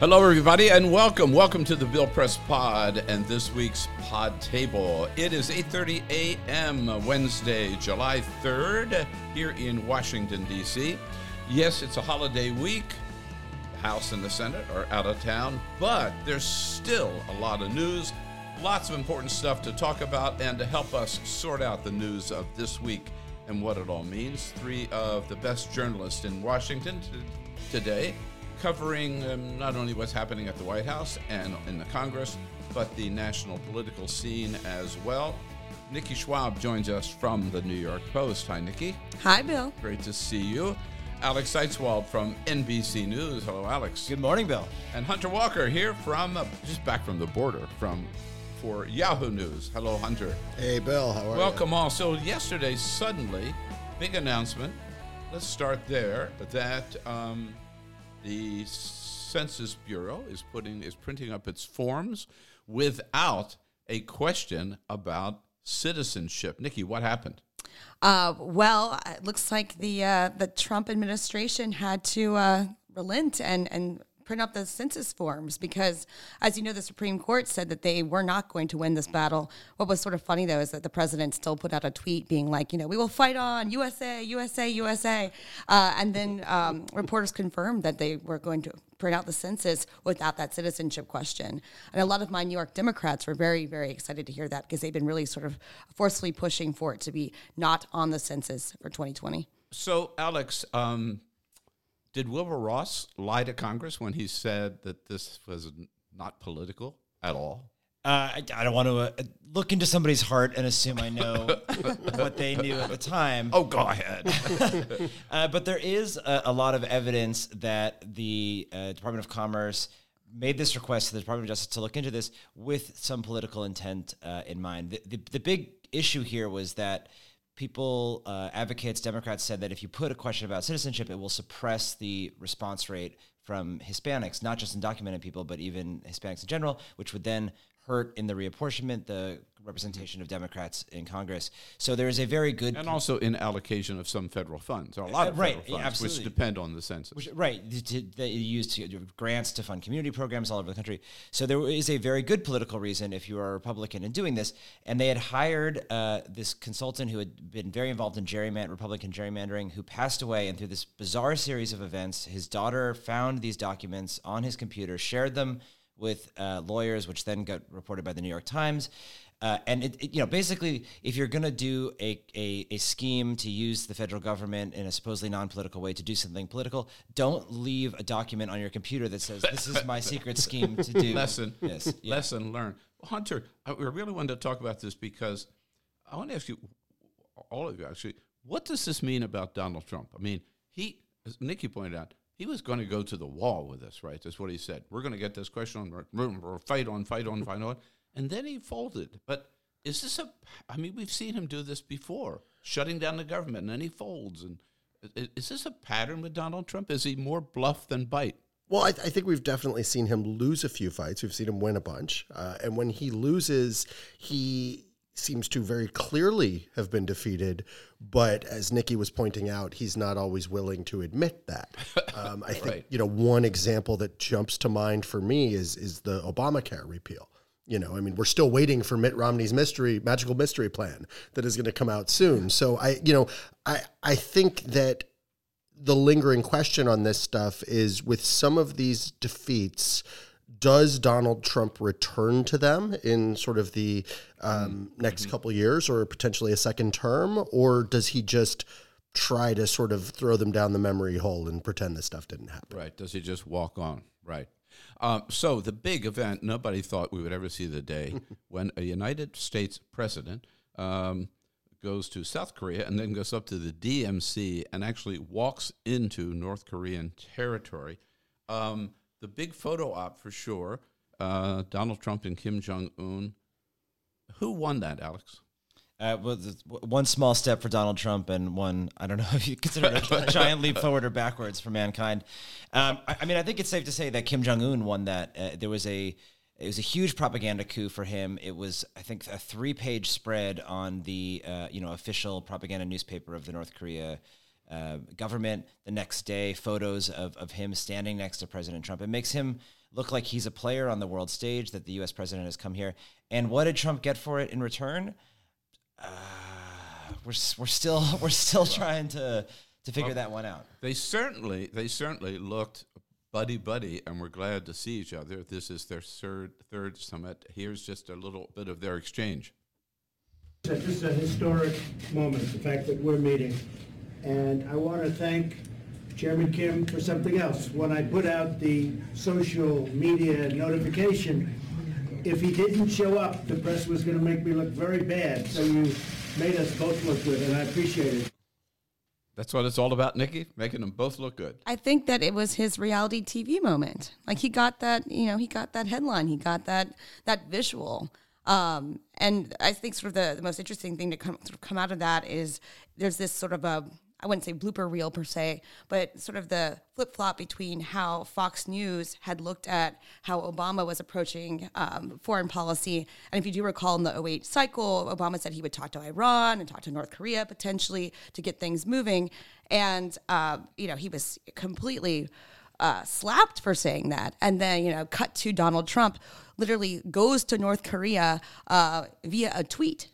Hello, everybody, and welcome. Welcome to the Bill Press Pod and this week's Pod Table. It is 8:30 a.m. Wednesday, July 3rd, here in Washington D.C. Yes, it's a holiday week. The House and the Senate are out of town, but there's still a lot of news, lots of important stuff to talk about, and to help us sort out the news of this week and what it all means. Three of the best journalists in Washington t- today covering um, not only what's happening at the White House and in the Congress, but the national political scene as well. Nikki Schwab joins us from the New York Post. Hi, Nikki. Hi, Bill. Great to see you. Alex Seitz-Wald from NBC News. Hello, Alex. Good morning, Bill. And Hunter Walker here from uh, just back from the border from for Yahoo News. Hello, Hunter. Hey, Bill. How are you? Welcome all. So yesterday, suddenly, big announcement. Let's start there. That um, the Census Bureau is putting is printing up its forms without a question about citizenship. Nikki, what happened? Uh, well, it looks like the uh, the Trump administration had to uh, relent and and print up the census forms because, as you know, the Supreme Court said that they were not going to win this battle. What was sort of funny though is that the president still put out a tweet being like, you know, we will fight on USA, USA, USA, uh, and then um, reporters confirmed that they were going to print out the census without that citizenship question. And a lot of my New York Democrats were very, very excited to hear that because they've been really sort of forcefully pushing for it to be not on the census for 2020. So, Alex, um, did Wilbur Ross lie to Congress when he said that this was not political at all? Uh, I, I, don't want to uh, look into somebody's heart and assume I know what they knew at the time. Oh, go ahead. uh, but there is a, a, lot of evidence that the uh, Department of Commerce made this request to the Department of Justice to look into this with some political intent uh, in mind. The, the, the big issue here was that people, uh, advocates, Democrats said that if you put a question about citizenship, it will suppress the response rate from Hispanics, not just undocumented people, but even Hispanics in general, which would then hurt in the reapportionment, the representation of Democrats in Congress. So there is a very good and also in allocation of some federal funds, or a lot of right, federal funds, absolutely. which depend on the census. Which, right, they use to, grants to fund community programs all over the country. So there is a very good political reason if you are a Republican in doing this. And they had hired uh, this consultant who had been very involved in gerrymandering, Republican gerrymandering, who passed away. And through this bizarre series of events, his daughter found these documents on his computer, shared them with uh, lawyers, which then got reported by the New York Times. Uh, and it, it, you know, basically, if you're going to do a, a, a, scheme to use the federal government in a supposedly non-political way to do something political, don't leave a document on your computer that says this is my secret scheme to do lesson. This. Yeah. Lesson learned. Hunter, I really wanted to talk about this because I want to ask you, all of you actually, what does this mean about Donald Trump? I mean, he, as Nikki pointed out, he was going to go to the wall with us, right? That's what he said. We're going to get this question on, we're fight on, fight on, fight on and then he folded. But is this a? I mean, we've seen him do this before, shutting down the government, and then he folds. And is this a pattern with Donald Trump? Is he more bluff than bite? Well, I, th- I think we've definitely seen him lose a few fights. We've seen him win a bunch, uh, and when he loses, he seems to very clearly have been defeated. But as Nikki was pointing out, he's not always willing to admit that. Um, I think right. you know one example that jumps to mind for me is is the Obamacare repeal. You know, I mean, we're still waiting for Mitt Romney's mystery, magical mystery plan that is going to come out soon. So I, you know, I I think that the lingering question on this stuff is with some of these defeats, does Donald Trump return to them in sort of the um, mm-hmm. next couple years or potentially a second term, or does he just try to sort of throw them down the memory hole and pretend this stuff didn't happen? Right. Does he just walk on? Right. Um, so the big event, nobody thought we would ever see the day when a United States president um, goes to South Korea and then goes up to the DMZ and actually walks into North Korean territory. Um, the big photo op for sure. Uh, Donald Trump and Kim Jong Un. Who won that, Alex? Uh, well, one small step for Donald Trump and one, I don't know if you consider it a giant leap forward or backwards for mankind. Um, I, I mean, I think it's safe to say that Kim Jong Un won that. Uh, there was a it was a huge propaganda coup for him. It was, I think, a three-page spread on the uh, you know official propaganda newspaper of the North Korea uh, government. The next day, photos of of him standing next to President Trump. It makes him look like he's a player on the world stage. That the U.S. president has come here, and what did Trump get for it in return? Uh, we're we're still we're still trying to to figure that one out. They certainly, they certainly looked buddy buddy, and we're glad to see each other. This is their third third summit. Here's just a little bit of their exchange. It's just a historic moment, the fact that we're meeting. And I want to thank Chairman Kim for something else. When I put out the social media notification, if he didn't show up, the press was going to make me look very bad. So you made us both look good, and I appreciate it. That's what it's all about, Nikki, making them both look good. I think that it was his reality TV moment. Like he got that, you know, he got that headline, he got that that visual. Um, and I think sort of the, the most interesting thing to come sort of come out of that is there's this sort of a I wouldn't say blooper reel per se, but sort of the flip flop between how Fox News had looked at how Obama was approaching um, foreign policy. And if you do recall in the 08 cycle, Obama said he would talk to Iran and talk to North Korea potentially to get things moving. And, uh, you know, he was completely uh, slapped for saying that. And then, you know, cut to Donald Trump literally goes to North Korea uh, via a tweet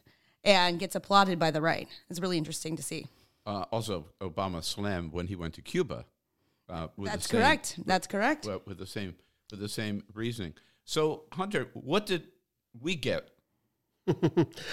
and gets applauded by the right. It's really interesting to see. Uh, also, Obama slammed when he went to Cuba. Uh, with That's the same, correct. That's correct. Well, with the same with the same reasoning. So, Hunter, what did we get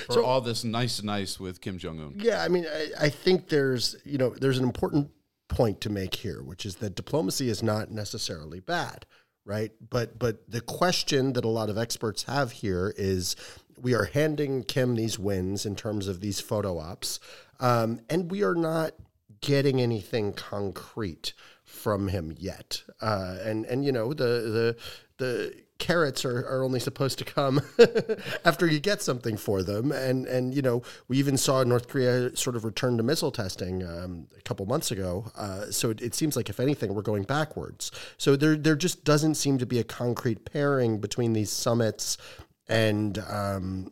for all this nice, nice with Kim Jong Un? Yeah, I mean, I, I think there's you know there's an important point to make here, which is that diplomacy is not necessarily bad, right? But but the question that a lot of experts have here is we are handing Kim these wins in terms of these photo ops, um, and we are not getting anything concrete from him yet. Uh, and and you know the the the carrots are, are only supposed to come after you get something for them. And and you know we even saw North Korea sort of return to missile testing um, a couple months ago. Uh, so it, it seems like if anything we're going backwards. So there there just doesn't seem to be a concrete pairing between these summits and. Um,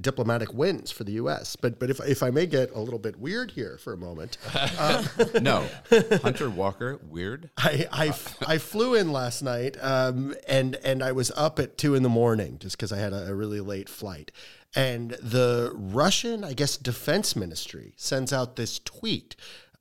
diplomatic wins for the U.S. But but if if I may get a little bit weird here for a moment, no, Hunter Walker, weird. I, I, I flew in last night um, and and I was up at two in the morning just because I had a, a really late flight. And the Russian, I guess, defense ministry sends out this tweet.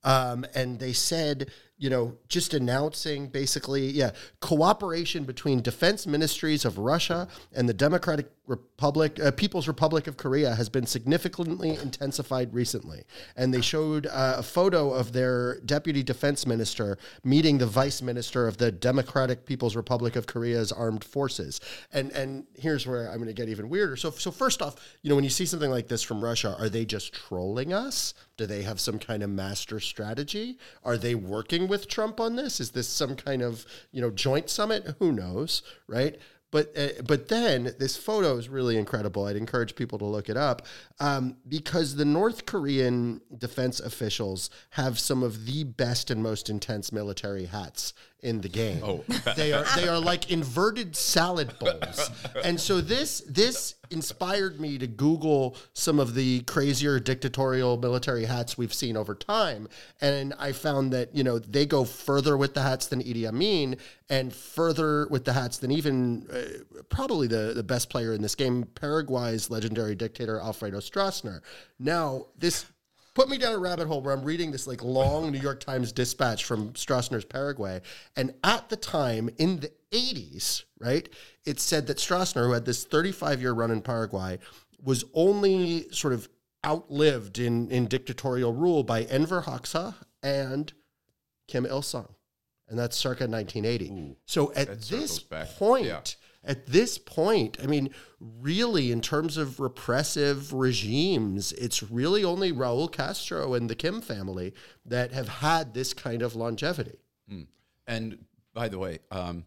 Um, and they said, you know, just announcing basically, yeah, cooperation between defense ministries of Russia and the Democratic Republic, uh, People's Republic of Korea has been significantly intensified recently. And they showed uh, a photo of their deputy defense minister meeting the vice minister of the Democratic People's Republic of Korea's armed forces. And and here's where I'm going to get even weirder. So so first off, you know, when you see something like this from Russia, are they just trolling us? Do they have some kind of master strategy? Are they working with Trump on this? Is this some kind of you know joint summit? Who knows, right? But uh, but then this photo is really incredible. I'd encourage people to look it up um, because the North Korean defense officials have some of the best and most intense military hats in the game. Oh. they are they are like inverted salad bowls, and so this this inspired me to Google some of the crazier dictatorial military hats we've seen over time, and I found that you know they go further with the hats than Idi Amin, and further with the hats than even uh, probably the the best player in this game, Paraguay's legendary dictator Alfredo Stroessner. Now this put me down a rabbit hole where I'm reading this like long New York Times dispatch from Stroessner's Paraguay. And at the time in the 80s, right, it said that Stroessner, who had this 35 year run in Paraguay, was only sort of outlived in, in dictatorial rule by Enver Hoxha and Kim Il sung. And that's circa 1980. so at this point, Yeah. At this point, I mean, really, in terms of repressive regimes, it's really only Raul Castro and the Kim family that have had this kind of longevity. And by the way, um,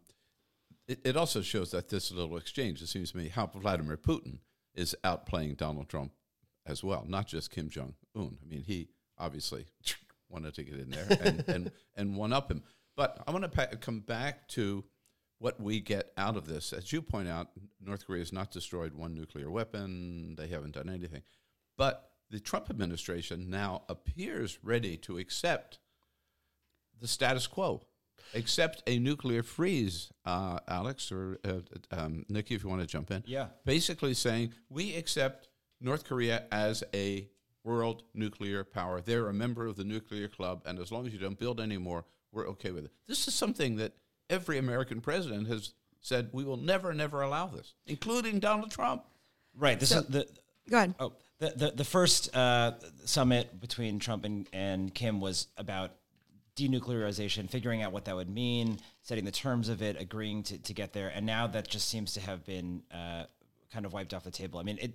it, it also shows that this little exchange, it seems to me, how Vladimir Putin is outplaying Donald Trump as well, not just Kim Jong Un. I mean, he obviously wanted to get in there and, and, and one up him. But I want to pa- come back to what we get out of this. As you point out, North Korea has not destroyed one nuclear weapon, they haven't done anything. But the Trump administration now appears ready to accept the status quo, accept a nuclear freeze, uh, Alex or uh, um, Nikki, if you want to jump in. Yeah. Basically saying we accept North Korea as a world nuclear power. They're a member of the nuclear club, and as long as you don't build any more, we're okay with it. This is something that every American president has said we will never, never allow this, including Donald Trump. Right. This is the Go ahead. Oh, the the, the first uh, summit between Trump and, and Kim was about denuclearization, figuring out what that would mean, setting the terms of it, agreeing to, to get there, and now that just seems to have been uh, kind of wiped off the table. I mean, it.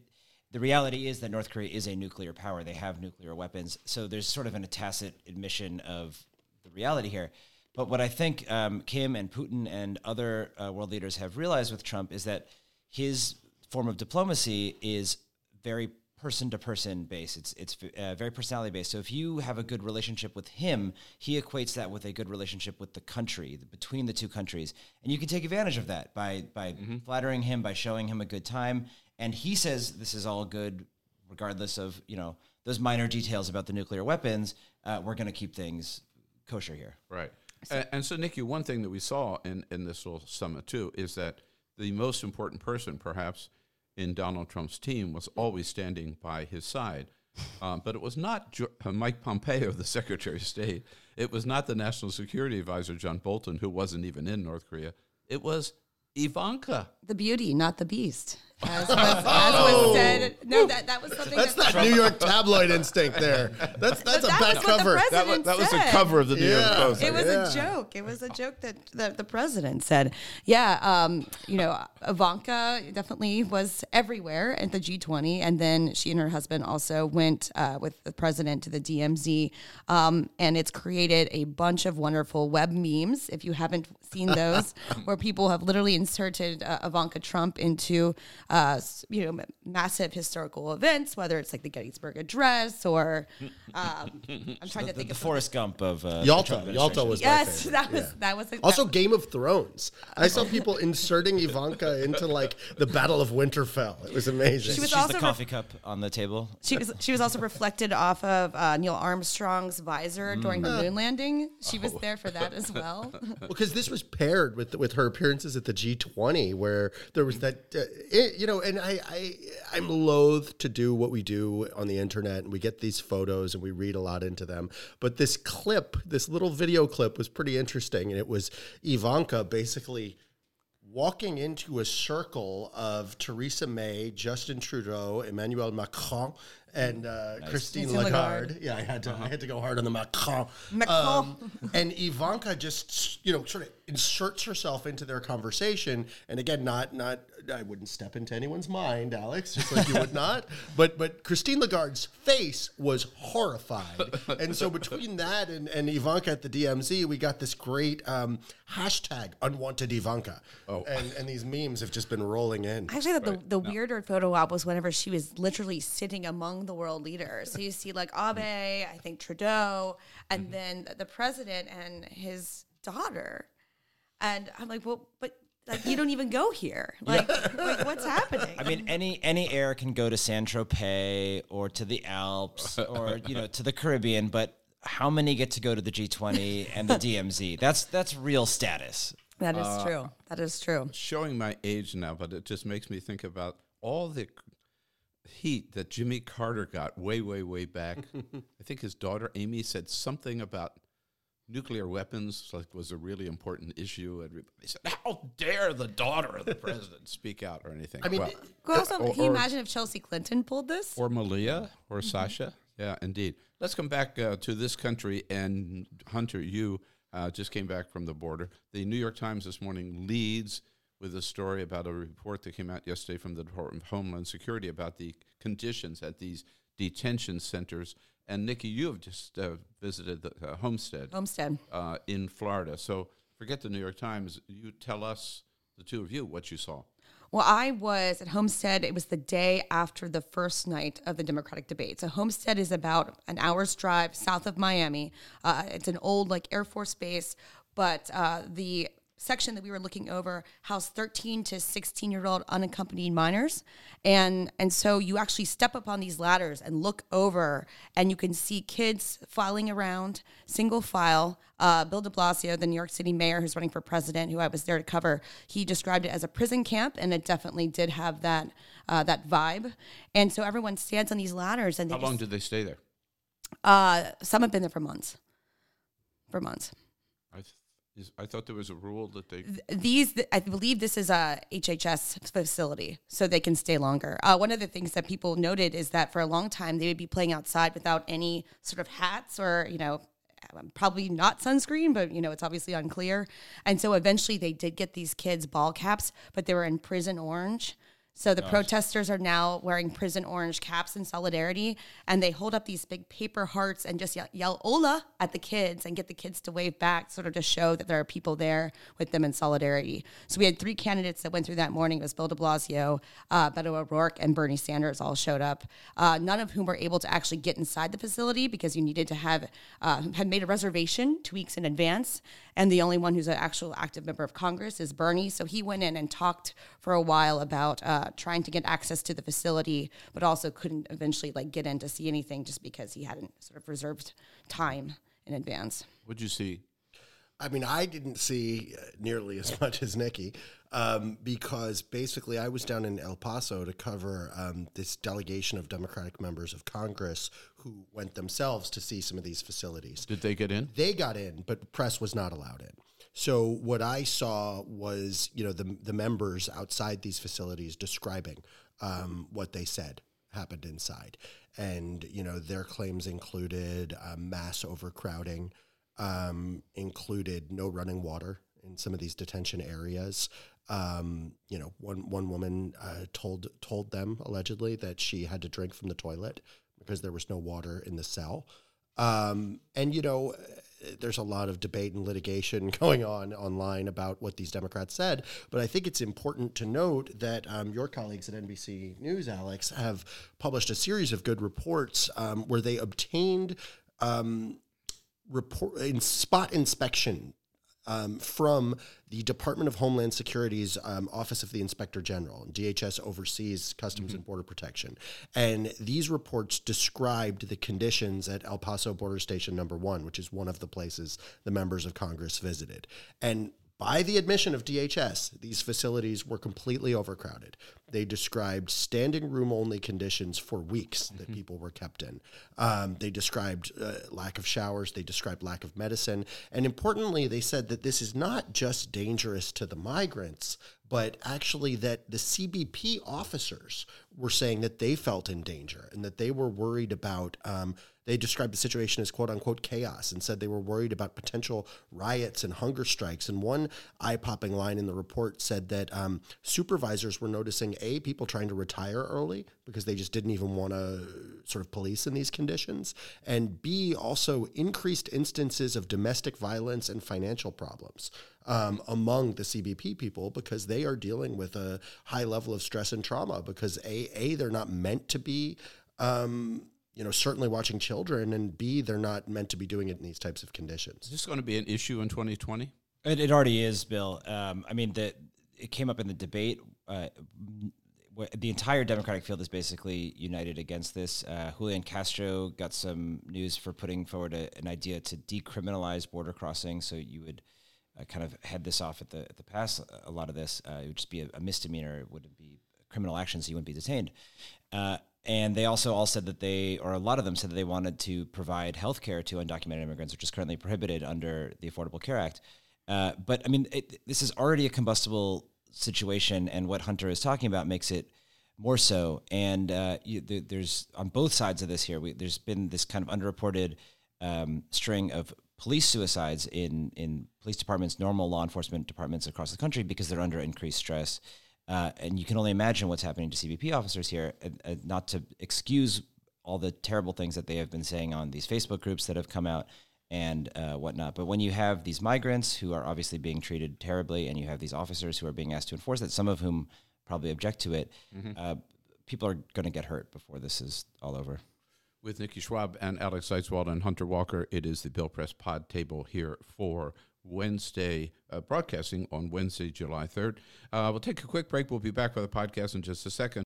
The reality is that North Korea is a nuclear power; they have nuclear weapons. So there's sort of an, a tacit admission of the reality here. But what I think um, Kim and Putin and other uh, world leaders have realized with Trump is that his form of diplomacy is very person to person based. It's it's uh, very personality based. So if you have a good relationship with him, he equates that with a good relationship with the country between the two countries, and you can take advantage of that by by flattering him, by showing him a good time. And he says this is all good, regardless of you know those minor details about the nuclear weapons. Uh, we're going to keep things kosher here. Right. And, and so, Nikki, one thing that we saw in, in this little summit, too, is that the most important person, perhaps, in Donald Trump's team was always standing by his side. Um, but it was not jo- uh, Mike Pompeo, the Secretary of State. It was not the National Security Advisor, John Bolton, who wasn't even in North Korea. It was Ivanka. The beauty, not the beast. As was, as was said. No, that, that was something That's that, that New York tabloid instinct there. That's that's a that back was what the cover. That was, that was the cover of the New York Post. It was Yeah. a joke. It was a joke that, that the president said. Yeah, um, you know, Ivanka definitely was everywhere at the G20, and then she and her husband also went uh, with the president to the DMZ, um, and it's created a bunch of wonderful web memes. If you haven't seen those, where people have literally inserted uh, Ivanka Trump into, uh, s- you know, massive historical events, whether it's like the Gettysburg Address or um, I'm trying to The, think the of Forrest Gump of uh, the Yalta. Trump Yalta was Yes, favorite. that was Yeah. that was a, Also, that- Game of Thrones. I saw people inserting Ivanka into like the Battle of Winterfell. It was amazing. She was She's also the re- coffee cup on the table. She was she was also reflected off of uh, Neil Armstrong's visor during the moon landing. She was there for that as well. because this was paired with with her appearances at the G20, where there was that, uh, it, you know, and I, I I'm loath to do what we do on the internet, and we get these photos and we read a lot into them. But this clip, this little video clip, was pretty interesting, and it was Ivanka basically walking into a circle of Theresa May, Justin Trudeau, Emmanuel Macron, and uh, Christine Christine Lagarde. Lagarde. Yeah, I had to I had to go hard on the Macron. Macron. Um, and Ivanka just you know sort of inserts herself into their conversation, and again, not not I wouldn't step into anyone's mind, Alex, just like you would not. But but Christine Lagarde's face was horrified, and so between that and, and Ivanka at the DMZ, we got this great um, hashtag unwanted Ivanka. Oh. and and these memes have just been rolling in. Actually, thought the, the weirder photo op was whenever she was literally sitting among the world leaders. So you see like Abe, I think Trudeau, and then the president and his daughter. And I'm like, well, but like you don't even go here. Like, like what's happening? I mean, any any heir can go to San Tropez or to the Alps or you know to the Caribbean, but how many get to go to the G20 and the DMZ? That's that's real status. that is uh, true. That is true. showing my age now, but it just makes me think about all the heat that Jimmy Carter got way, way, way back. I think his daughter Amy said something about nuclear weapons like was a really important issue. Everybody said, "How dare the daughter of the president speak out or anything?" I mean, Well, Well, also, or- can you imagine if Chelsea Clinton pulled this? or Malia or Sasha. Yeah, indeed. Let's come back uh, to this country. And Hunter, you uh, just came back from the border. The New York Times this morning leads with a story about a report that came out yesterday from the Department of Homeland Security about the conditions at these detention centers. And Nikki, you have just uh, visited the uh, Homestead Homestead. uh, in Florida. So forget the New York Times. You tell us, the two of you, what you saw. Well, I was at Homestead. It was the day after the first night of the Democratic debate. So Homestead is about an hour's drive south of Miami. Uh, it's an old like Air Force base, but uh, the section that we were looking over housed 13 to 16 year old unaccompanied minors. And and so you actually step up on these ladders and look over and you can see kids filing around single file. Uh, bill de blasio the new york city mayor who's running for president who i was there to cover he described it as a prison camp and it definitely did have that uh, that vibe. And so everyone stands on these ladders and they How long just- did they stay there? uh, some have been there for months. For months. I, is, I thought there was a rule that they. these i believe this is a hhs facility so they can stay longer uh, one of the things that people noted is that for a long time they would be playing outside without any sort of hats or you know um, probably not sunscreen but you know it's obviously unclear and so eventually they did get these kids ball caps but they were in prison orange so the protesters are now wearing prison orange caps in solidarity, and they hold up these big paper hearts and just yell, yell "Ola" at the kids and get the kids to wave back, sort of to show that there are people there with them in solidarity. So we had three candidates that went through that morning. It was Bill De Blasio, uh, Beto O'Rourke, and Bernie Sanders all showed up. Uh, none of whom were able to actually get inside the facility because you needed to have uh, had made a reservation two weeks in advance. And the only one who's an actual active member of Congress is Bernie. So he went in and talked for a while about uh, trying to get access to the facility, but also couldn't eventually like get in to see anything just because he hadn't sort of reserved time in advance. What'd you see? I mean, I didn't see uh, nearly as much as Nikki um, because basically I was down in El Paso to cover um, this delegation of Democratic members of Congress who went themselves to see some of these facilities. Did they get in? They got in, but press was not allowed in. So what I saw was, you know, the the members outside these facilities describing um, what they said happened inside, and you know their claims included uh, mass overcrowding, um, included no running water in some of these detention areas. Um, you know, one one woman uh, told told them allegedly that she had to drink from the toilet because there was no water in the cell. Um, and you know, there's a lot of debate and litigation going on online about what these Democrats said. But I think it's important to note that um, your colleagues at NBC News, Alex, have published a series of good reports um, where they obtained um, report in spot inspection um, from the Department of Homeland Security's um, Office of the Inspector General. DHS oversees Customs and Border Protection. And these reports described the conditions at El Paso Border Station Number One, which is one of the places the members of Congress visited. And by the admission of DHS, these facilities were completely overcrowded. They described standing room only conditions for weeks that people were kept in. Um, they described uh, lack of showers, they described lack of medicine. And importantly, they said that this is not just dangerous to the migrants, but actually that the CBP officers were saying that they felt in danger and that they were worried about. Um, they described the situation as quote unquote chaos and said they were worried about potential riots and hunger strikes. And one eye popping line in the report said that um, supervisors were noticing A, people trying to retire early because they just didn't even want to sort of police in these conditions, and B, also increased instances of domestic violence and financial problems. Um, among the CBP people because they are dealing with a high level of stress and trauma because a a they're not meant to be um, you know, certainly watching children, and B, they're not meant to be doing it in these types of conditions. Is this going to be an issue in 2020? It, it already is, Bill. Um, I mean, the, it came up in the debate. Uh, the entire Democratic field is basically united against this. Uh, Julian Castro got some news for putting forward a, an idea to decriminalize border crossing, so you would uh, kind of head this off at the at the pass. A lot of this uh, it would just be a, a misdemeanor. It wouldn't be criminal action, so you wouldn't be detained. And they also all said that they, or a lot of them said that they wanted to provide health care to undocumented immigrants, which is currently prohibited under the Affordable Care Act. Uh, but I mean, it, this is already a combustible situation, and what Hunter is talking about makes it more so. And uh, you, there, there's on both sides of this here, we, there's been this kind of underreported um, string of police suicides in in police departments, normal law enforcement departments across the country because they're under increased stress. Uh, and you can only imagine what's happening to CBP officers here. Uh, not to excuse all the terrible things that they have been saying on these Facebook groups that have come out and uh, whatnot. But when you have these migrants who are obviously being treated terribly, and you have these officers who are being asked to enforce it, some of whom probably object to it, mm-hmm. uh, people are going to get hurt before this is all over. With Nikki Schwab and Alex Seitz-Wald and Hunter Walker, it is the Bill Press Pod Table here for Wednesday, uh, broadcasting on Wednesday, July 3rd. Uh, we'll take a quick break. We'll be back with the podcast in just a second.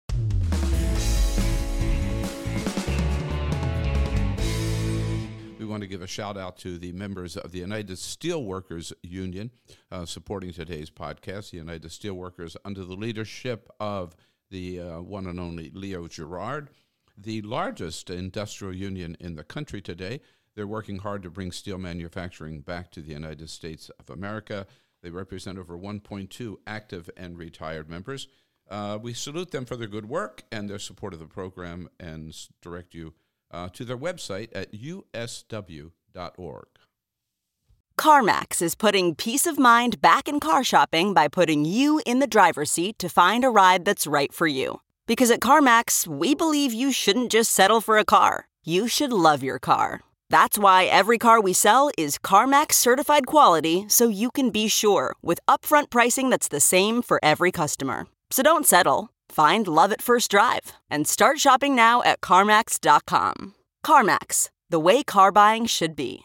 We want to give a shout out to the members of the United Steelworkers Union uh, supporting today's podcast. The United Steelworkers, under the leadership of the uh, one and only Leo Gerard, the largest industrial union in the country today. They're working hard to bring steel manufacturing back to the United States of America. They represent over 1.2 active and retired members. Uh, we salute them for their good work and their support of the program and direct you uh, to their website at usw.org. CarMax is putting peace of mind back in car shopping by putting you in the driver's seat to find a ride that's right for you. Because at CarMax, we believe you shouldn't just settle for a car, you should love your car. That's why every car we sell is CarMax certified quality so you can be sure with upfront pricing that's the same for every customer. So don't settle. Find love at first drive and start shopping now at CarMax.com. CarMax, the way car buying should be.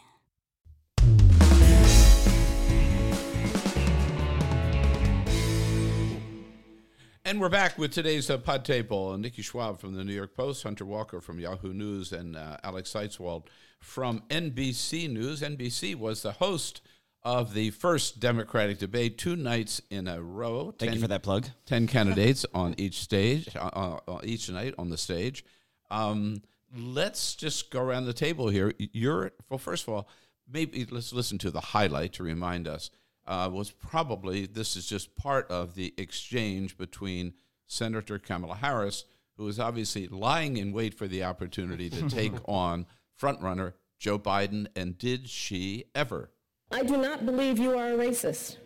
And we're back with today's uh, pod table. Nikki Schwab from the New York Post, Hunter Walker from Yahoo News, and uh, Alex Seitz-Wald from NBC News. NBC was the host of the first Democratic debate two nights in a row. Thank ten, you for that plug. Ten candidates on each stage, uh, uh, each night on the stage. Um, let's just go around the table here. You're well. First of all, maybe let's listen to the highlight to remind us. Uh, was probably this is just part of the exchange between Senator Kamala Harris, who is obviously lying in wait for the opportunity to take on frontrunner Joe Biden, and did she ever? I do not believe you are a racist.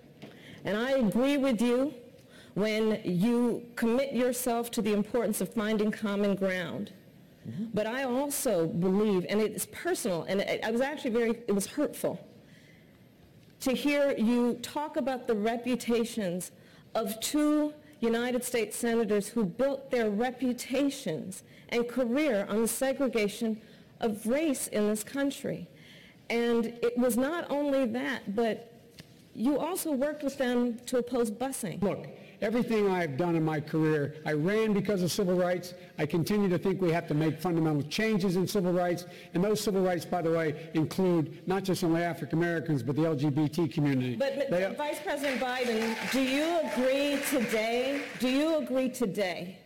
And I agree with you when you commit yourself to the importance of finding common ground. Mm-hmm. But I also believe, and it's personal, and it, I was actually very, it was hurtful to hear you talk about the reputations of two United States senators who built their reputations and career on the segregation of race in this country. And it was not only that, but you also worked with them to oppose busing. Look, everything I've done in my career, I ran because of civil rights. I continue to think we have to make fundamental changes in civil rights. And those civil rights, by the way, include not just only African Americans, but the LGBT community. But, but Vice President Biden, do you agree today, do you agree today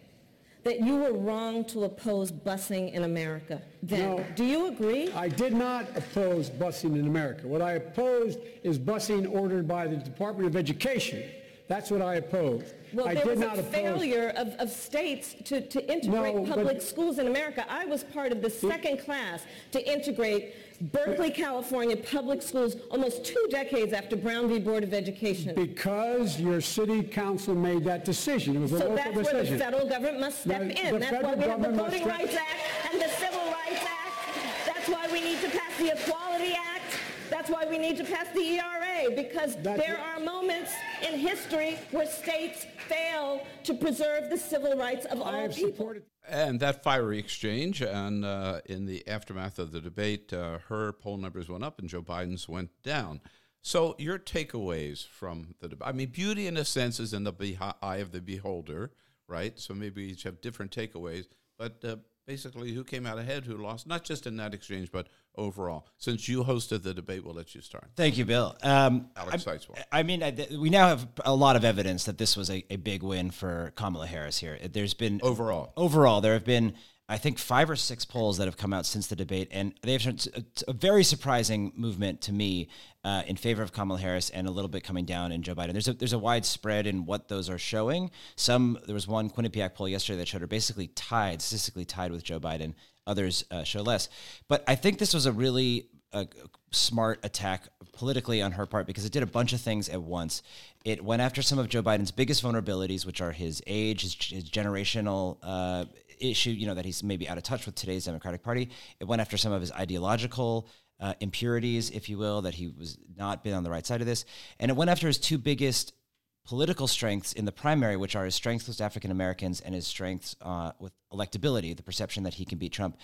that you were wrong to oppose busing in America then. No, Do you agree? I did not oppose busing in America. What I opposed is busing ordered by the Department of Education. That's what I opposed. Well, I there was a oppose... failure of, of states to, to integrate no, public schools in America. I was part of the second class to integrate Berkeley, California public schools almost two decades after Brown v. Board of Education. Because your city council made that decision. It was a so local that's decision. where the federal government must step in. That's why we have the Voting Rights Act and the Civil Rights Act. That's why we need to pass the Equality Act. That's why we need to pass the ERA, because That's there are moments in history where states fail to preserve the civil rights of I all people. And that fiery exchange, and uh, in the aftermath of the debate, uh, her poll numbers went up and Joe Biden's went down. So, your takeaways from the debate? I mean, beauty in a sense is in the eye of the beholder, right? So maybe each have different takeaways, but uh, basically, who came out ahead, who lost, not just in that exchange, but overall. Since you hosted the debate, we'll let you start. Thank you, Bill. Um, Alex I, I mean, I, we now have a lot of evidence that this was a, a big win for Kamala Harris here. There's been overall, overall, there have been I think five or six polls that have come out since the debate, and they have shown a, very surprising movement to me uh, in favor of Kamala Harris, and a little bit coming down in Joe Biden. There's a there's a wide spread in what those are showing. Some there was one Quinnipiac poll yesterday that showed her basically tied, statistically tied with Joe Biden. Others uh, show less, but I think this was a really a smart attack politically on her part because it did a bunch of things at once. It went after some of Joe Biden's biggest vulnerabilities, which are his age, his, his generational uh, issue, you know, that he's maybe out of touch with today's Democratic Party. It went after some of his ideological uh, impurities, if you will, that he was not been on the right side of this. And it went after his two biggest political strengths in the primary, which are his strengths with African Americans and his strengths uh, with electability, the perception that he can beat Trump.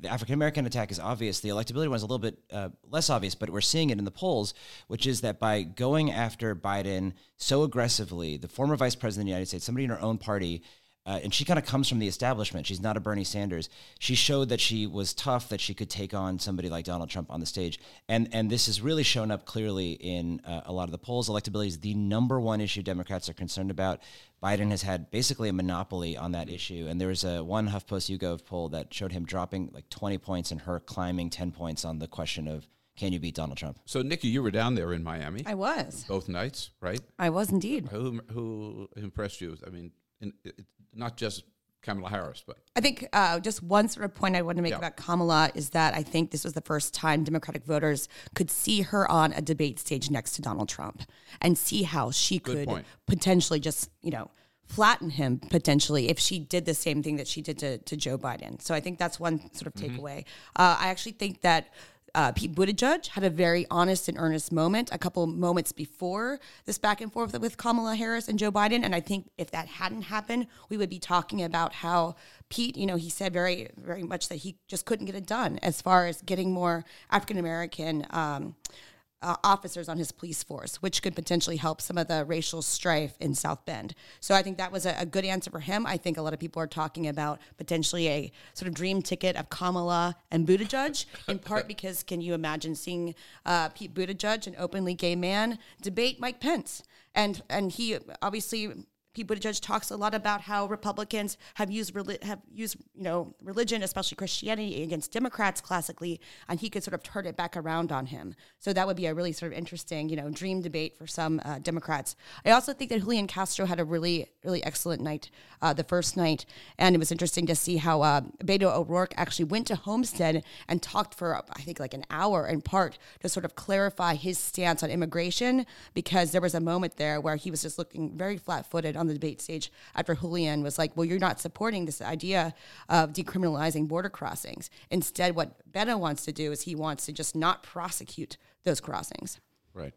The African American attack is obvious. The electability one is a little bit uh, less obvious, but we're seeing it in the polls, which is that by going after Biden so aggressively, the former vice president of the United States, somebody in her own party, uh, and she kind of comes from the establishment. She's not a Bernie Sanders. She showed that she was tough, that she could take on somebody like Donald Trump on the stage, and and this has really shown up clearly in uh, a lot of the polls. Electability is the number one issue Democrats are concerned about. Biden has had basically a monopoly on that issue, and there was a one HuffPost YouGov poll that showed him dropping like 20 points and her climbing 10 points on the question of can you beat Donald Trump? So, Nikki, you were down there in Miami. I was. Both nights, right? I was indeed. Who who impressed you? I mean, in, it, not just Kamala Harris, but I think uh, just one sort of point I want to make Yeah. about Kamala is that I think this was the first time Democratic voters could see her on a debate stage next to Donald Trump and see how she Good could point. potentially just, you know, flatten him potentially if she did the same thing that she did to, to Joe Biden. So I think that's one sort of Mm-hmm. takeaway. Uh, I actually think that uh, Pete Buttigieg had a very honest and earnest moment a couple moments before this back and forth with Kamala Harris and Joe Biden. And I think if that hadn't happened, we would be talking about how Pete, you know, he said very, very much that he just couldn't get it done as far as getting more African American. Um, uh, officers on his police force, which could potentially help some of the racial strife in South Bend. So I think that was a, a good answer for him. I think a lot of people are talking about potentially a sort of dream ticket of Kamala and Buttigieg, in part because can you imagine seeing uh, Pete Buttigieg, an openly gay man, debate Mike Pence? And and he obviously Pete Buttigieg talks a lot about how Republicans have used have used you know religion, especially Christianity, against Democrats classically, and he could sort of turn it back around on him. So that would be a really sort of interesting you know dream debate for some uh, Democrats. I also think that Julian Castro had a really really excellent night uh, the first night, and it was interesting to see how uh, Beto O'Rourke actually went to Homestead and talked for I think like an hour in part to sort of clarify his stance on immigration because there was a moment there where he was just looking very flat footed on the debate stage after Julian was like, Well, you're not supporting this idea of decriminalizing border crossings. Instead, what Beto wants to do is he wants to just not prosecute those crossings. right.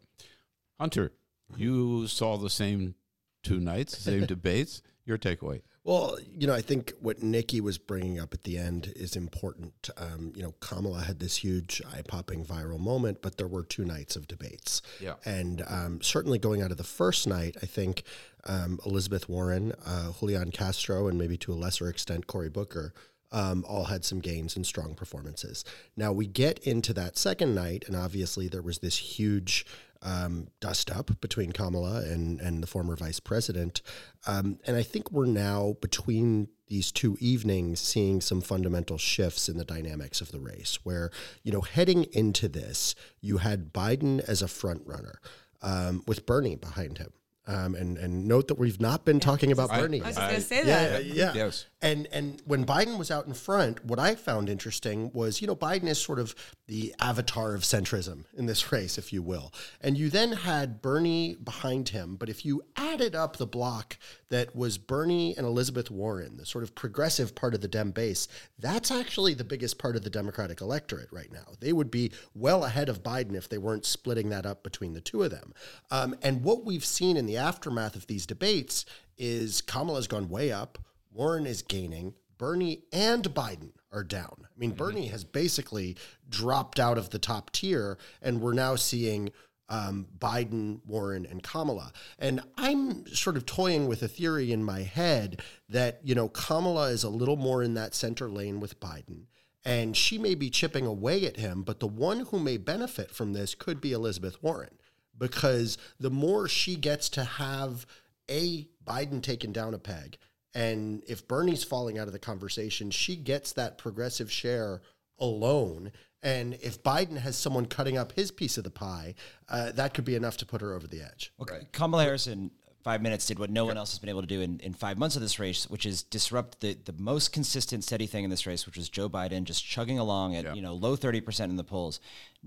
Hunter, you saw the same two nights, same debates. Your takeaway? Well, you know, I think what Nikki was bringing up at the end is important. Um, you know, Kamala had this huge eye popping viral moment, but there were two nights of debates. Yeah. And um, certainly going out of the first night, I think um, Elizabeth Warren, uh, Julian Castro, and maybe to a lesser extent, Cory Booker. Um, all had some gains and strong performances. Now we get into that second night, and obviously there was this huge um, dust up between Kamala and, and the former vice president. Um, and I think we're now between these two evenings seeing some fundamental shifts in the dynamics of the race where, you know, heading into this, you had Biden as a front runner um, with Bernie behind him. Um, and, and note that we've not been talking about I- Bernie. I was just going to say Yeah, that. yeah. Yes. And and when Biden was out in front, what I found interesting was, you know, Biden is sort of the avatar of centrism in this race, if you will. And you then had Bernie behind him, but if you added up the block that was Bernie and Elizabeth Warren, the sort of progressive part of the Dem base, that's actually the biggest part of the Democratic electorate right now. They would be well ahead of Biden if they weren't splitting that up between the two of them. Um, and what we've seen in the aftermath of these debates is Kamala's gone way up. Warren is gaining. Bernie and Biden are down. I mean, Bernie has basically dropped out of the top tier, and we're now seeing um, Biden, Warren, and Kamala. And I'm sort of toying with a theory in my head that, you know, Kamala is a little more in that center lane with Biden. And she may be chipping away at him, but the one who may benefit from this could be Elizabeth Warren because the more she gets to have a Biden taken down a peg, and if Bernie's falling out of the conversation, she gets that progressive share alone. And if Biden has someone cutting up his piece of the pie, uh, that could be enough to put her over the edge. Okay. Kamala Harris, in five minutes did what no one else has been able to do in, in five months of this race, which is disrupt the, the most consistent, steady thing in this race, which was Joe Biden just chugging along at you know low thirty percent in the polls.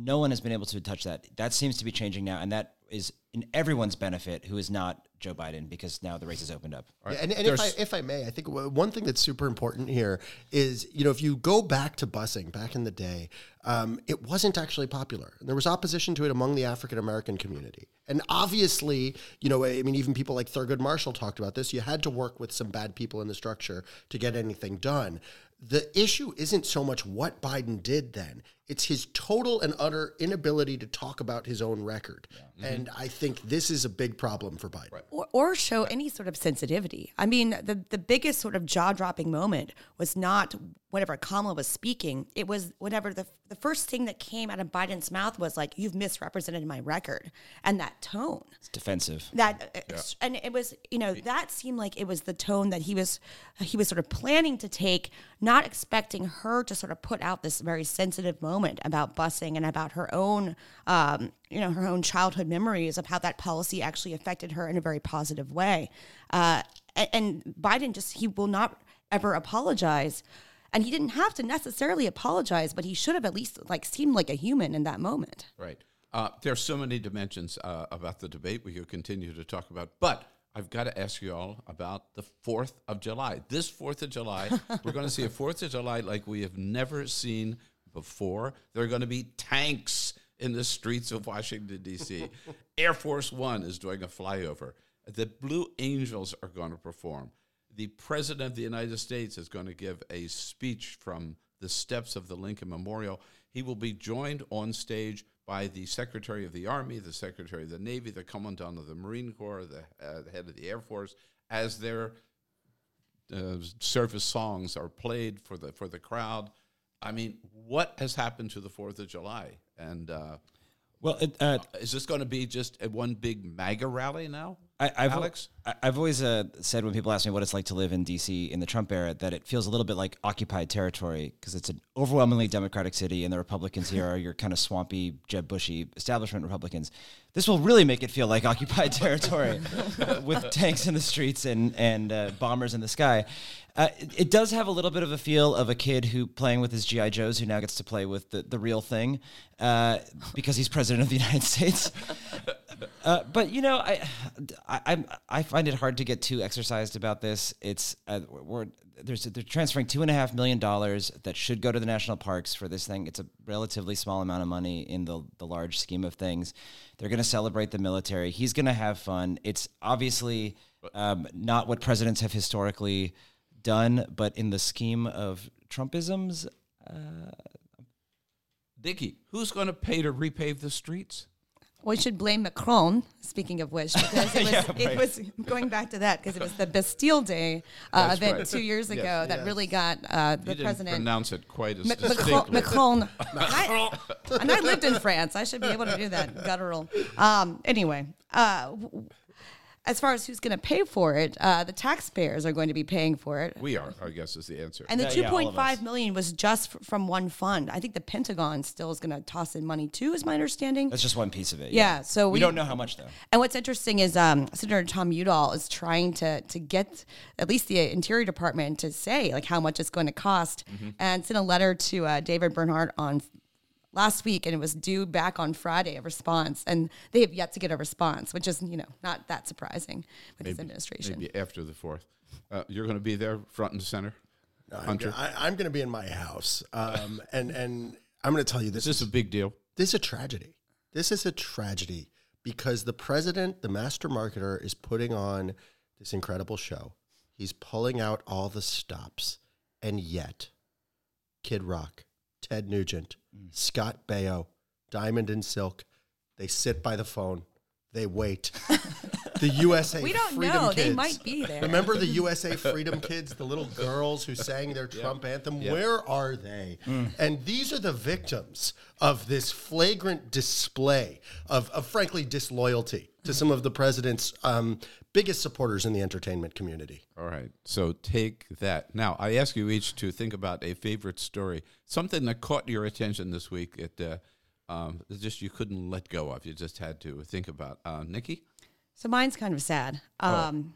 No one has been able to touch that. That seems to be changing now, and that is in everyone's benefit who is not Joe Biden because now the race has opened up. Yeah, and and if I, if I may, I think one thing that's super important here is, you know, if you go back to busing back in the day, um, it wasn't actually popular. There was opposition to it among the African American community. And obviously, you know, I mean, even people like Thurgood Marshall talked about this. You had to work with some bad people in the structure to get anything done. The issue isn't so much what Biden did then, it's his total and utter inability to talk about his own record. And I think this is a big problem for Biden. or, or show any sort of sensitivity. I mean, the the biggest sort of jaw dropping moment was not whenever Kamala was speaking. It was whenever the the first thing that came out of Biden's mouth was like, "You've misrepresented my record," and that tone. It's defensive. That uh, and it was you know that seemed like it was the tone that he was he was sort of planning to take, not expecting her to sort of put out this very sensitive moment about busing and about her own um, you know her own childhood memories of how that policy actually affected her in a very positive way. Uh, a- and Biden just he will not ever apologize. And he didn't have to necessarily apologize, but he should have at least like seemed like a human in that moment. Right. Uh, there's so many dimensions uh, about the debate we could continue to talk about, but I've got to ask you all about the 4th of July. This 4th of July, we're going to see a 4th of July like we have never seen before. There are going to be tanks in the streets of Washington, D.C. Air Force One is doing a flyover. The Blue Angels are going to perform. The President of the United States is going to give a speech from the steps of the Lincoln Memorial. He will be joined on stage by the Secretary of the Army, the Secretary of the Navy, the Commandant of the Marine Corps, the, uh, the head of the Air Force, as their uh, service songs are played for the for the crowd. I mean, what has happened to the Fourth of July? And uh, Well, it, uh, is this going to be just one big MAGA rally now? I, I've Alex? I've always uh, said when people ask me what it's like to live in DC in the Trump era that it feels a little bit like occupied territory because it's an overwhelmingly Democratic city and the Republicans here are your kind of swampy Jeb Bushy establishment Republicans. This will really make it feel like occupied territory uh, with tanks in the streets and and uh, bombers in the sky. Uh, it, it does have a little bit of a feel of a kid who playing with his GI Joes who now gets to play with the, the real thing uh, because he's president of the United States. Uh, but you know, I, I I find it hard to get too exercised about this. It's uh, we're there's they're transferring two and a half million dollars that should go to the national parks for this thing. It's a relatively small amount of money in the the large scheme of things. They're going to celebrate the military. He's going to have fun. It's obviously um, not what presidents have historically done, but in the scheme of Trumpisms, Nikki, who's going to pay to repave the streets? We should blame Macron. Speaking of which, because it was, Yeah, it was going back to that because it was the Bastille Day uh, event right. two years ago Yes. that really got uh, the you president. pronounce it quite as Mac- Macron, distinctly. Macron. and, I, and I lived in France. I should be able to do that guttural. Um, anyway, uh, as far as who's going to pay for it, uh, the taxpayers are going to be paying for it. We are, I guess, is the answer. And the two point five million was just f- from one fund. I think the Pentagon still is going to toss in money too, is my understanding. that's just one piece of it. Yeah, so we, we- don't know how much though. And what's interesting is um, Senator Tom Udall is trying to to get at least the Interior Department to say like how much it's going to cost, Mm-hmm. and sent a letter to uh, David Bernhardt on last week, and it was due back on Friday a response, and they have yet to get a response, which is you know not that surprising with this administration. Maybe after the fourth. Uh, you're going to be there, front and center, I'm, Hunter. gonna- I, I'm going to be in my house, um, and and I'm going to tell you this Is this a big deal? This is a tragedy. This is a tragedy because the president, the master marketer, is putting on this incredible show. He's pulling out all the stops, and yet, Kid Rock, Ted Nugent, Scott Baio, Diamond and Silk, they sit by the phone. They wait. the USA Freedom. We don't Freedom know. They might be there. Remember the USA Freedom Kids, the little girls who sang their Trump anthem? Yeah. Where are they? Mm. And these are the victims of this flagrant display of, of frankly, disloyalty to some of the president's um, biggest supporters in the entertainment community. All right. So take that. Now, I ask you each to think about a favorite story, something that caught your attention this week. It uh, um, just you couldn't let go of. You just had to think about. Uh, Nikki? So mine's kind of sad. Um,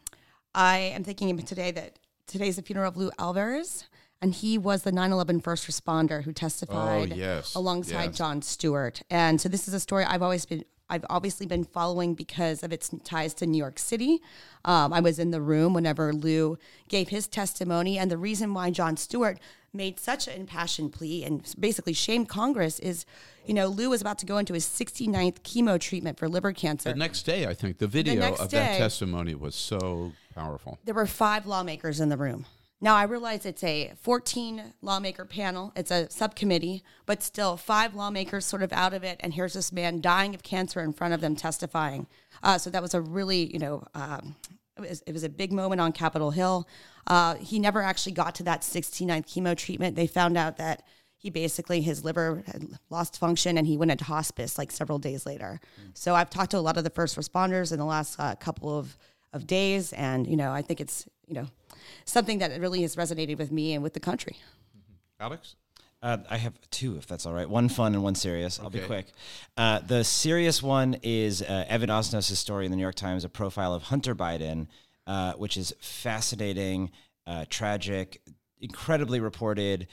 I am thinking today that today's the funeral of Lou Alvarez, and he was the 9/11 first responder who testified Oh, yes, alongside yes. Jon Stewart. And so this is a story I've always been. I've obviously been following because of its ties to New York City. Um, I was in the room whenever Lou gave his testimony, and the reason why Jon Stewart made such an impassioned plea and basically shamed Congress is, you know, Lou was about to go into his 69th chemo treatment for liver cancer. The next day, I think the video next of that testimony was so powerful. there were five lawmakers in the room. Now I realize it's a 14 lawmaker panel, it's a subcommittee, but still five lawmakers sort of out of it. And here's this man dying of cancer in front of them testifying. Uh, so that was a really, you know, um, it, was, it was a big moment on Capitol Hill. Uh, he never actually got to that 69th chemo treatment. They found out that he basically his liver had lost function and he went into hospice like several days later. So I've talked to a lot of the first responders in the last uh, couple of of days, and you know I think it's you know something that really has resonated with me and with the country. Alex? Uh, I have two, if that's all right. One fun and one serious. I'll be quick. Uh, the serious one is uh, Evan Osnos' story in the New York Times, a profile of Hunter Biden, uh, which is fascinating, uh, tragic, incredibly reported,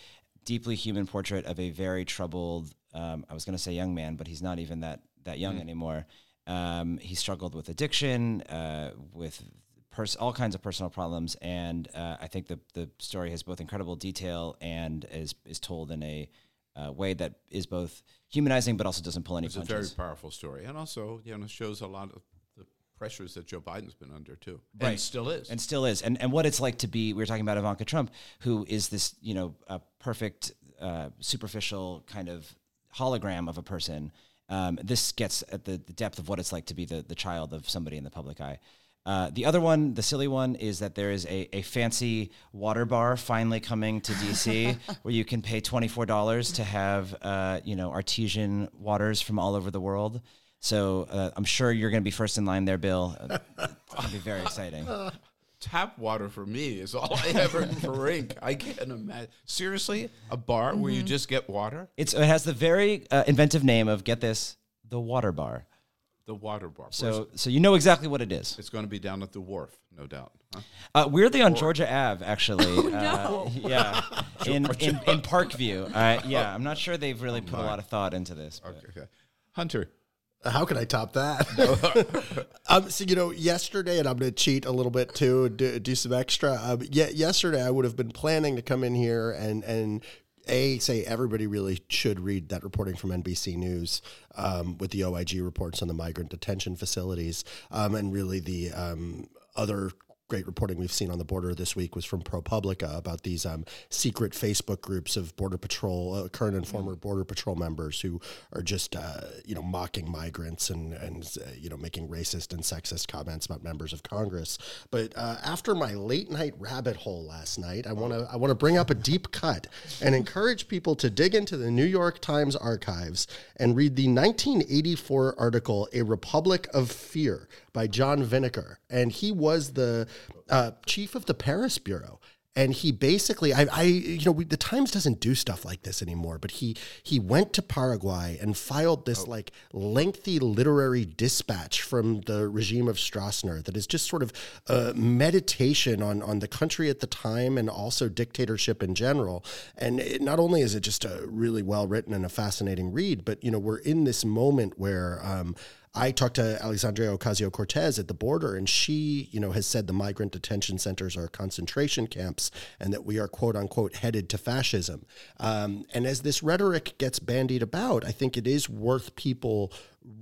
deeply human portrait of a very troubled. Um, I was going to say young man, but he's not even that that young anymore. Um, he struggled with addiction, uh, with pers- all kinds of personal problems, and uh, I think the the story has both incredible detail and is is told in a uh, way that is both humanizing but also doesn't pull any punches. It's a very powerful story, and also you know shows a lot of the pressures that Joe Biden's been under too, Right. and still is. and still is, and and what it's like to be. We were talking about Ivanka Trump, who is this you know a perfect uh, superficial kind of hologram of a person. Um, this gets at the, the depth of what it's like to be the the child of somebody in the public eye. Uh, the other one, the silly one, is that there is a, a fancy water bar finally coming to DC where you can pay twenty four dollars to have uh, you know artesian waters from all over the world. So uh, I'm sure you're going to be first in line there, Bill. Uh, it's going to be very exciting. Tap water for me is all I ever drink. I can't imagine. Seriously, a bar where you just get water, It's it has the very uh, inventive name of get this the water bar. The water bar. So so you know exactly what it is. it's going to be down at the wharf, no doubt. Huh? Uh, weirdly on Georgia Ave, actually. Oh uh, Yeah, in, in in Parkview. Uh, yeah, I'm not sure they've really put a lot of thought into this. but- Okay. Hunter, How can I top that? um, so you know, yesterday, and I'm going to cheat a little bit too, do, do some extra. Um, yeah, yesterday I would have been planning to come in here and and a say everybody really should read that reporting from NBC News um, with the OIG reports on the migrant detention facilities, um, and really the um, other great reporting we've seen on the border this week was from ProPublica about these um, secret Facebook groups of Border Patrol, uh, current and former Border Patrol members who are just, uh, you know, mocking migrants and, and uh, you know, making racist and sexist comments about members of Congress. But uh, after my late night rabbit hole last night, I want to I want to bring up a deep cut and encourage people to dig into the New York Times archives and read the 1984 article "A Republic of Fear" by John Vinocur, and he was the uh, chief of the Paris bureau. And he basically, I, I you know, we, the Times doesn't do stuff like this anymore. But he he went to Paraguay and filed this like lengthy literary dispatch from the regime of Stroessner that is just sort of a meditation on on the country at the time and also dictatorship in general. And it, not only is it just a really well written and a fascinating read, but you know, we're in this moment where. Um, I talked to Alexandria Ocasio Cortez at the border, and she, you know, has said the migrant detention centers are concentration camps, and that we are quote unquote headed to fascism. Um, and as this rhetoric gets bandied about, I think it is worth people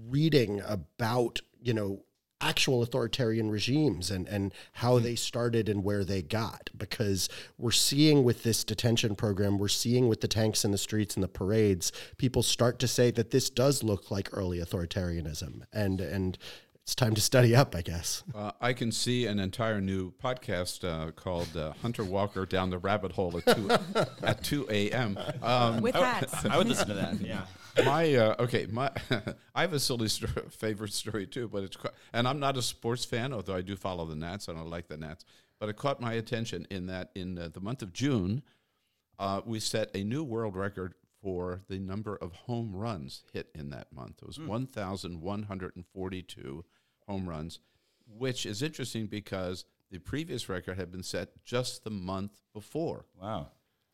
reading about, you know, actual authoritarian regimes and, and how they started and where they got. Because we're seeing with this detention program, we're seeing with the tanks in the streets and the parades, people start to say that this does look like early authoritarianism. And and it's time to study up, I guess. uh, I can see an entire new podcast uh, called uh, Hunter Walker Down the Rabbit Hole at 2, at 2 a.m. Um, With hats. I would listen to that. Yeah. My uh, okay, my I have a silly story, favorite story too, but it's and I'm not a sports fan, although I do follow the Nats and I like the Nats. But it caught my attention in that in uh, the month of June, uh, we set a new world record for the number of home runs hit in that month. It was 1,142 home runs. which is interesting because the previous record had been set just the month before. Wow.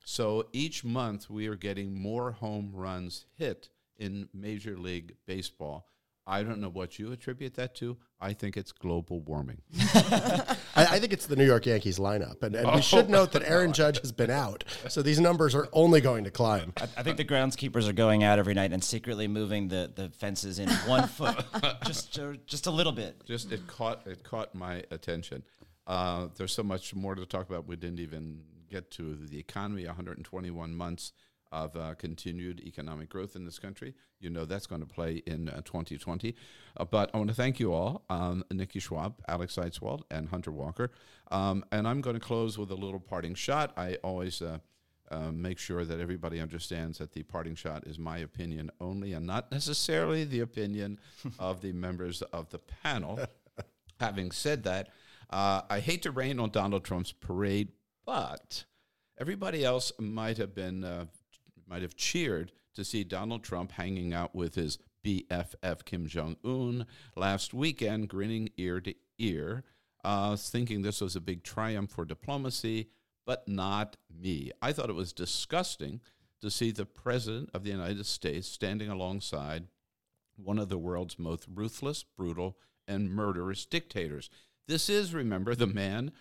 So each month we are getting more home runs hit in Major League Baseball. I don't know what you attribute that to. I think it's global warming. I, I think it's the New York Yankees lineup, and, and we should note that Aaron Judge has been out, so these numbers are only going to climb. I, I think the groundskeepers are going out every night and secretly moving the, the fences in one foot, just just a little bit. Just it caught it caught my attention. Uh, there's so much more to talk about. We didn't even get to the economy. 121 months of uh, continued economic growth in this country. You know that's going to play in uh, 2020. Uh, but I want to thank you all, um, Nikki Schwab, Alex Seitz-Wald, and Hunter Walker. Um, and I'm going to close with a little parting shot. I always uh, uh, make sure that everybody understands that the parting shot is my opinion only and not necessarily the opinion of the members of the panel. Having said that, uh, I hate to rain on Donald Trump's parade, but everybody else might have been uh, might have cheered to see Donald Trump hanging out with his BFF Kim Jong Un last weekend, grinning ear to ear, uh, thinking this was a big triumph for diplomacy, but not me. I thought it was disgusting to see the President of the United States standing alongside one of the world's most ruthless, brutal, and murderous dictators. This is, remember, the man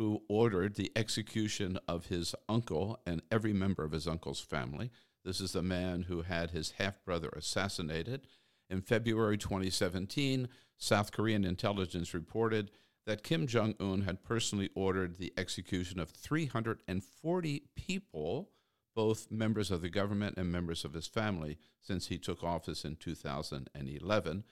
who ordered the execution of his uncle and every member of his uncle's family. This is the man who had his half brother assassinated. In February 2017, South Korean intelligence reported that Kim Jong un had personally ordered the execution of 340 people, both members of the government and members of his family, since he took office in 2011.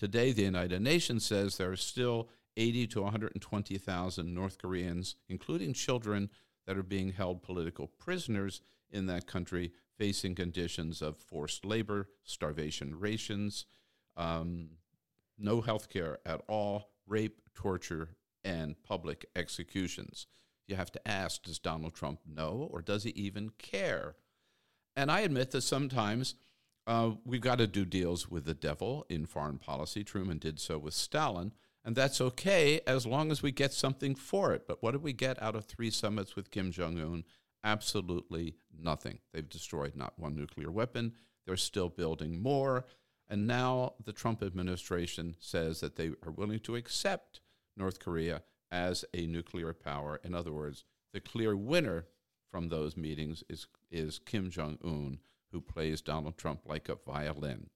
Today, the United Nations says there are still 80 to 120,000 North Koreans, including children, that are being held political prisoners in that country, facing conditions of forced labor, starvation rations, um, no health care at all, rape, torture, and public executions. You have to ask does Donald Trump know or does he even care? And I admit that sometimes uh, we've got to do deals with the devil in foreign policy. Truman did so with Stalin. And that's okay as long as we get something for it. But what did we get out of three summits with Kim Jong un? Absolutely nothing. They've destroyed not one nuclear weapon, they're still building more. And now the Trump administration says that they are willing to accept North Korea as a nuclear power. In other words, the clear winner from those meetings is, is Kim Jong un, who plays Donald Trump like a violin.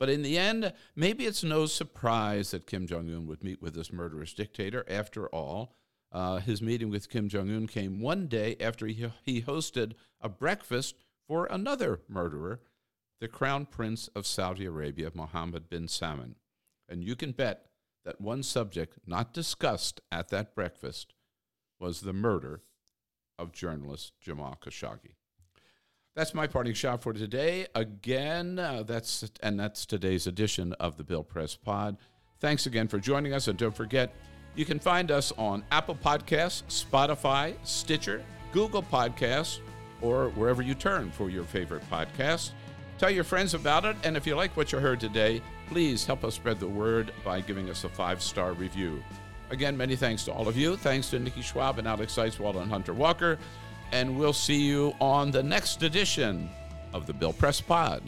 But in the end, maybe it's no surprise that Kim Jong un would meet with this murderous dictator. After all, uh, his meeting with Kim Jong un came one day after he, he hosted a breakfast for another murderer, the Crown Prince of Saudi Arabia, Mohammed bin Salman. And you can bet that one subject not discussed at that breakfast was the murder of journalist Jamal Khashoggi. That's my parting shot for today. Again, uh, that's and that's today's edition of the Bill Press Pod. Thanks again for joining us, and don't forget, you can find us on Apple Podcasts, Spotify, Stitcher, Google Podcasts, or wherever you turn for your favorite podcast. Tell your friends about it, and if you like what you heard today, please help us spread the word by giving us a five star review. Again, many thanks to all of you. Thanks to Nikki Schwab and Alex Seitz-Wald and Hunter Walker and we'll see you on the next edition of the Bill Press Pod.